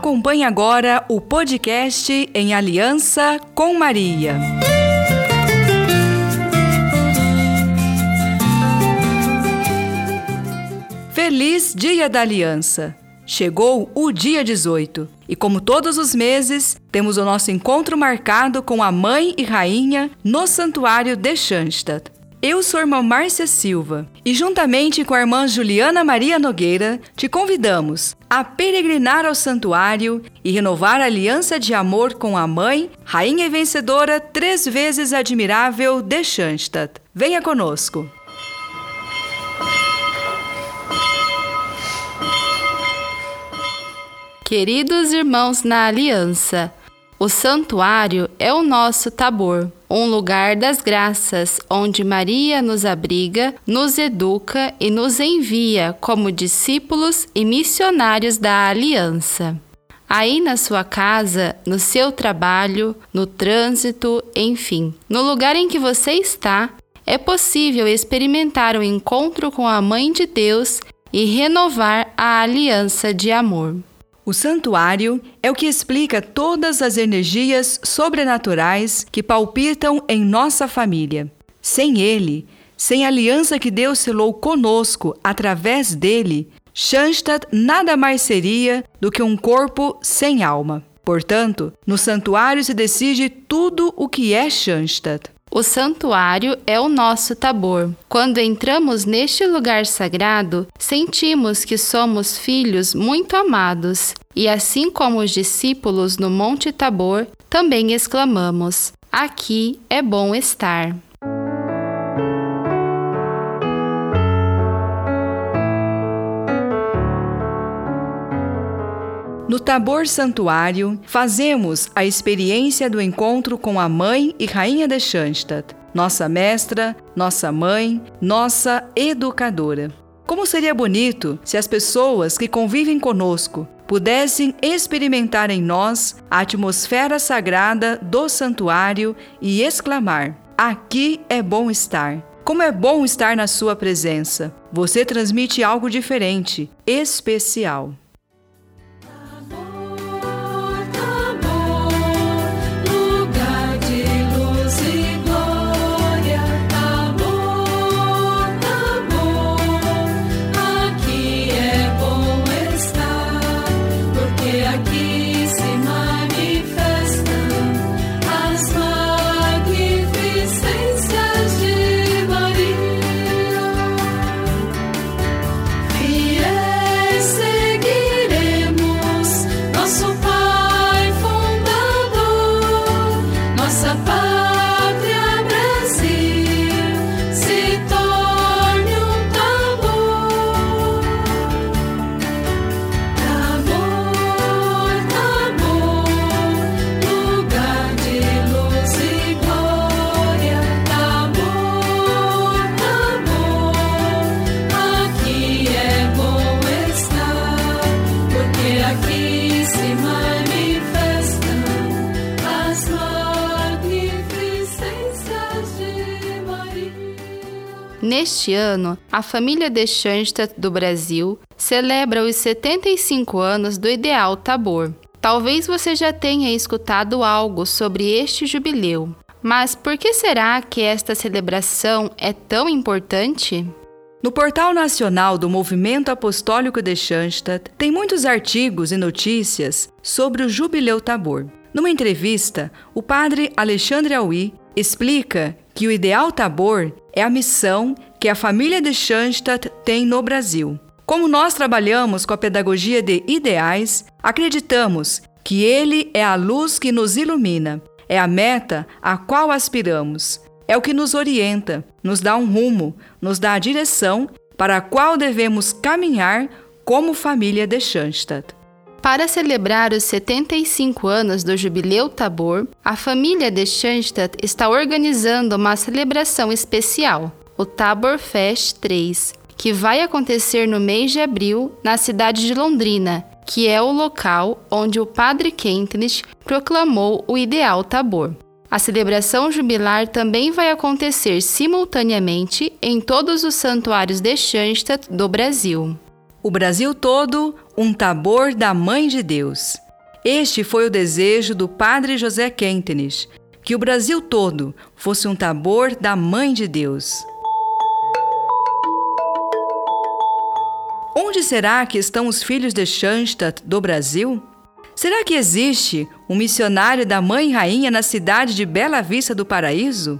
Acompanhe agora o podcast em Aliança com Maria. Feliz Dia da Aliança! Chegou o dia 18 e, como todos os meses, temos o nosso encontro marcado com a Mãe e Rainha no Santuário de Schanstatt. Eu sou a irmã Márcia Silva e, juntamente com a irmã Juliana Maria Nogueira, te convidamos a peregrinar ao santuário e renovar a aliança de amor com a Mãe, Rainha e Vencedora, três vezes admirável de Schanstatt. Venha conosco! Queridos irmãos na aliança, o santuário é o nosso tabor, um lugar das graças, onde Maria nos abriga, nos educa e nos envia como discípulos e missionários da aliança. Aí na sua casa, no seu trabalho, no trânsito, enfim, no lugar em que você está, é possível experimentar o encontro com a Mãe de Deus e renovar a aliança de amor. O santuário é o que explica todas as energias sobrenaturais que palpitam em nossa família. Sem ele, sem a aliança que Deus selou conosco através dele, Schanstatt nada mais seria do que um corpo sem alma. Portanto, no santuário se decide tudo o que é Schanstatt. O santuário é o nosso tabor. Quando entramos neste lugar sagrado, sentimos que somos filhos muito amados, e assim como os discípulos no Monte Tabor, também exclamamos: Aqui é bom estar. No Tabor Santuário, fazemos a experiência do encontro com a Mãe e Rainha de Schanstatt, nossa mestra, nossa mãe, nossa educadora. Como seria bonito se as pessoas que convivem conosco pudessem experimentar em nós a atmosfera sagrada do santuário e exclamar: Aqui é bom estar. Como é bom estar na Sua presença. Você transmite algo diferente, especial. Neste ano, a família de Schanstatt do Brasil celebra os 75 anos do Ideal Tabor. Talvez você já tenha escutado algo sobre este jubileu, mas por que será que esta celebração é tão importante? No portal nacional do Movimento Apostólico de Schanstatt tem muitos artigos e notícias sobre o Jubileu Tabor. Numa entrevista, o padre Alexandre Aui explica que o Ideal Tabor é a missão que a família de Schanstatt tem no Brasil. Como nós trabalhamos com a pedagogia de ideais, acreditamos que ele é a luz que nos ilumina, é a meta a qual aspiramos, é o que nos orienta, nos dá um rumo, nos dá a direção para a qual devemos caminhar como família de Schanstatt. Para celebrar os 75 anos do Jubileu Tabor, a família de Schanstatt está organizando uma celebração especial, o Tabor Fest 3, que vai acontecer no mês de abril na cidade de Londrina, que é o local onde o padre Kentlich proclamou o ideal Tabor. A celebração jubilar também vai acontecer simultaneamente em todos os santuários de Schanstatt do Brasil. O Brasil todo, um tabor da Mãe de Deus. Este foi o desejo do padre José Quentenes, que o Brasil todo fosse um tabor da Mãe de Deus. Onde será que estão os filhos de Schanstatt do Brasil? Será que existe um missionário da Mãe Rainha na cidade de Bela Vista do Paraíso?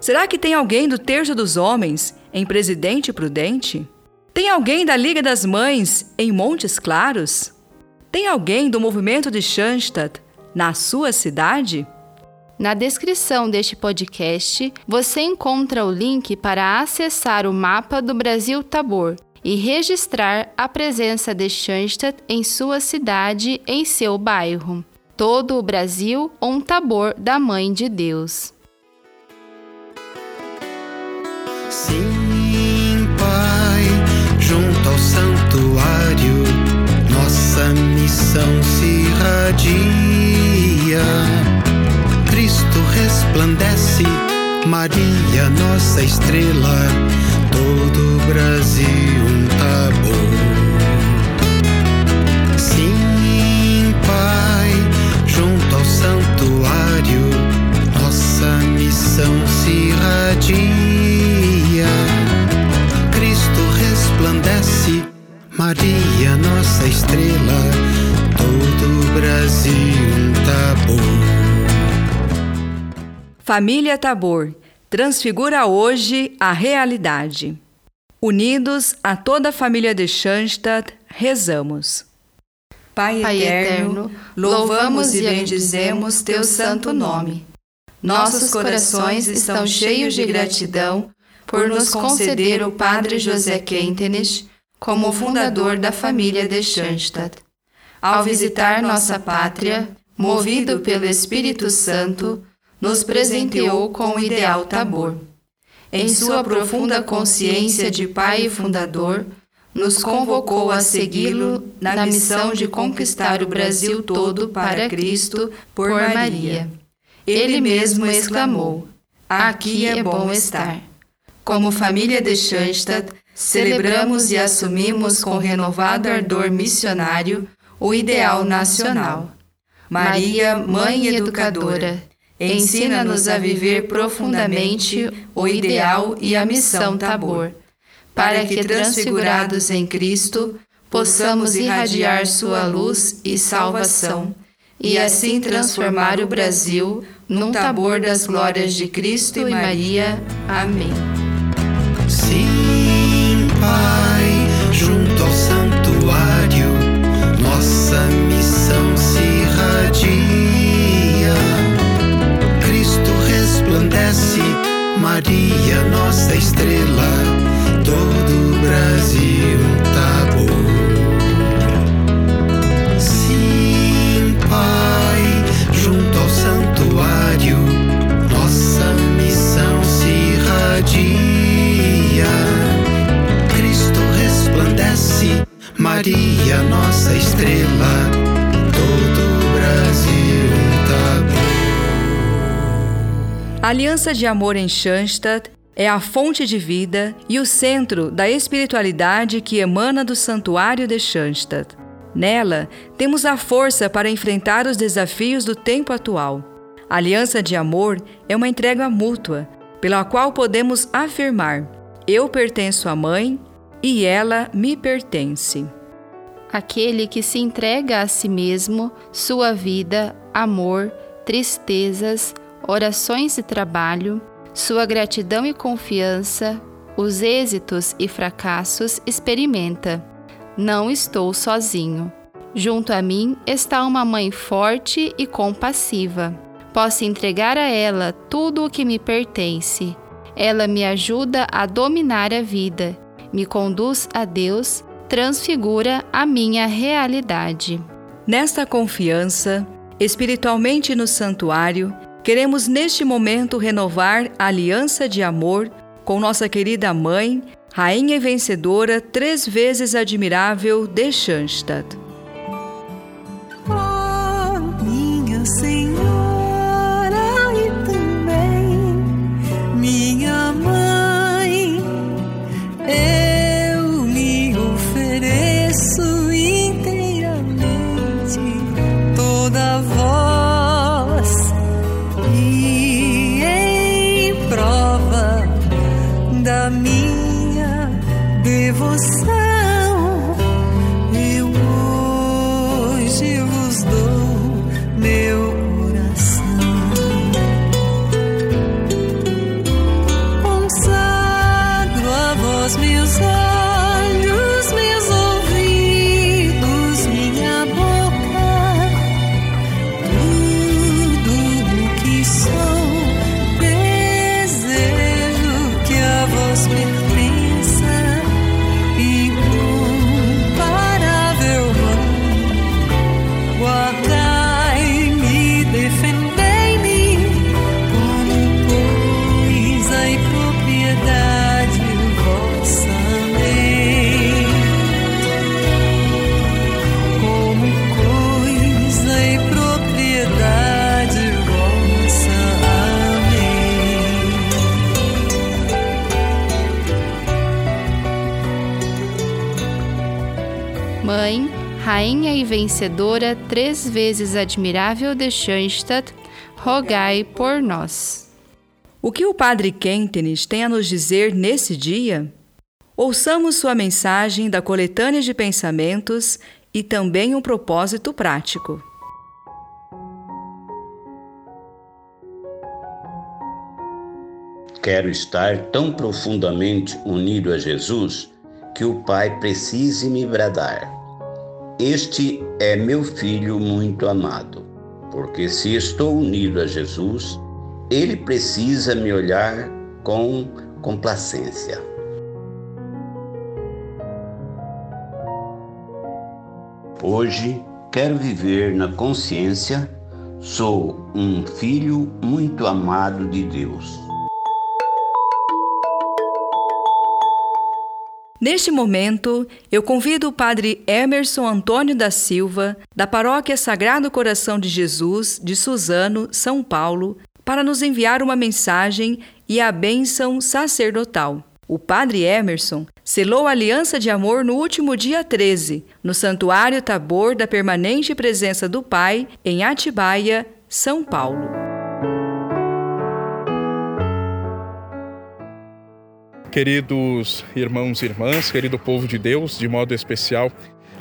Será que tem alguém do Terço dos Homens em Presidente Prudente? Tem alguém da Liga das Mães em Montes Claros? Tem alguém do movimento de Schanstatt na sua cidade? Na descrição deste podcast, você encontra o link para acessar o mapa do Brasil Tabor e registrar a presença de Schanstatt em sua cidade, em seu bairro. Todo o Brasil, um tabor da Mãe de Deus. Sim, missão se irradia. Cristo resplandece, Maria, nossa estrela, todo o Brasil um tabor. Sim, Pai, junto ao santuário, nossa missão se irradia. Família Tabor transfigura hoje a realidade. Unidos a toda a família de Schanstatt, rezamos. Pai, Pai eterno, louvamos e bendizemos teu santo nome. Nossos corações estão cheios de gratidão por nos conceder o Padre José Quentenes como fundador da família de Schanstatt. Ao visitar nossa pátria, movido pelo Espírito Santo, nos presenteou com o ideal Tabor. Em sua profunda consciência de pai e fundador, nos convocou a segui-lo na missão de conquistar o Brasil todo para Cristo por Maria. Ele mesmo exclamou: Aqui é bom estar. Como família de Schanstatt, celebramos e assumimos com renovado ardor missionário o ideal nacional. Maria, mãe educadora, Ensina-nos a viver profundamente o ideal e a missão Tabor, para que, transfigurados em Cristo, possamos irradiar sua luz e salvação, e assim transformar o Brasil num tabor das glórias de Cristo e Maria. Amém. Maria, nossa estrela, Aliança de Amor em Schanstatt é a fonte de vida e o centro da espiritualidade que emana do Santuário de Schanstatt. Nela, temos a força para enfrentar os desafios do tempo atual. A aliança de amor é uma entrega mútua, pela qual podemos afirmar: eu pertenço à mãe e ela me pertence. Aquele que se entrega a si mesmo, sua vida, amor, tristezas, orações e trabalho, sua gratidão e confiança, os êxitos e fracassos experimenta. Não estou sozinho. Junto a mim está uma mãe forte e compassiva. Posso entregar a ela tudo o que me pertence. Ela me ajuda a dominar a vida, me conduz a Deus, transfigura a minha realidade. Nesta confiança, espiritualmente no santuário, queremos neste momento renovar a aliança de amor com nossa querida mãe, rainha e vencedora, três vezes admirável de Schanstatt. minha devoção. Rainha e vencedora, três vezes admirável de Schoenstatt, rogai por nós. O que o Padre Kentenich tem a nos dizer nesse dia? Ouçamos sua mensagem da coletânea de pensamentos e também um propósito prático. Quero estar tão profundamente unido a Jesus que o Pai precise me bradar. Este é meu filho muito amado, porque se estou unido a Jesus, ele precisa me olhar com complacência. Hoje quero viver na consciência, sou um filho muito amado de Deus. Neste momento, eu convido o Padre Emerson Antônio da Silva, da Paróquia Sagrado Coração de Jesus, de Suzano, São Paulo, para nos enviar uma mensagem e a bênção sacerdotal. O Padre Emerson selou a aliança de amor no último dia 13, no Santuário Tabor da Permanente Presença do Pai, em Atibaia, São Paulo. Queridos irmãos e irmãs, querido povo de Deus, de modo especial,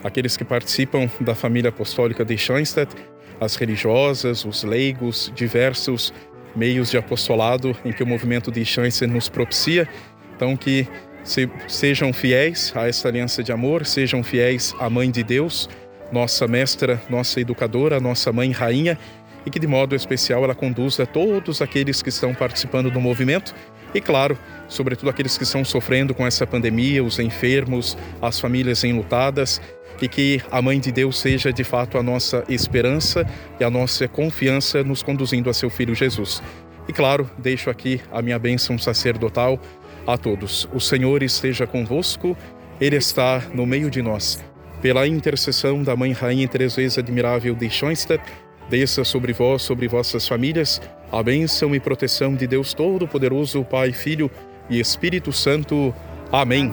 aqueles que participam da família apostólica de Schoenstatt, as religiosas, os leigos, diversos meios de apostolado em que o movimento de Schoenstatt nos propicia. Então, que se, sejam fiéis a essa aliança de amor, sejam fiéis à Mãe de Deus, nossa mestra, nossa educadora, nossa mãe rainha, e que de modo especial ela conduza todos aqueles que estão participando do movimento e, claro, sobretudo aqueles que estão sofrendo com essa pandemia, os enfermos, as famílias enlutadas, e que a Mãe de Deus seja de fato a nossa esperança e a nossa confiança nos conduzindo a seu Filho Jesus. E claro, deixo aqui a minha bênção sacerdotal a todos. O Senhor esteja convosco, Ele está no meio de nós. Pela intercessão da Mãe Rainha vezes admirável de Schoenstatt, desça sobre vós, sobre vossas famílias, a bênção e proteção de Deus Todo-Poderoso, Pai, Filho e Espírito Santo. Amém.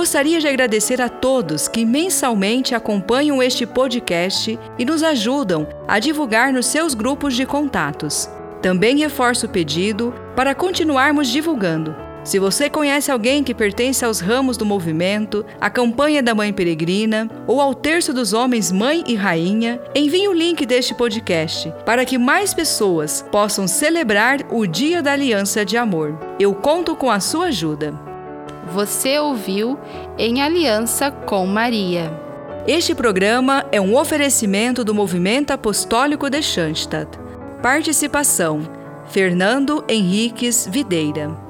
Gostaria de agradecer a todos que mensalmente acompanham este podcast e nos ajudam a divulgar nos seus grupos de contatos. Também reforço o pedido para continuarmos divulgando. Se você conhece alguém que pertence aos ramos do movimento, à campanha da Mãe Peregrina ou ao Terço dos Homens Mãe e Rainha, envie o link deste podcast para que mais pessoas possam celebrar o Dia da Aliança de Amor. Eu conto com a sua ajuda. Você ouviu Em Aliança com Maria. Este programa é um oferecimento do Movimento Apostólico de Schanstatt. Participação: Fernando Henriques Videira.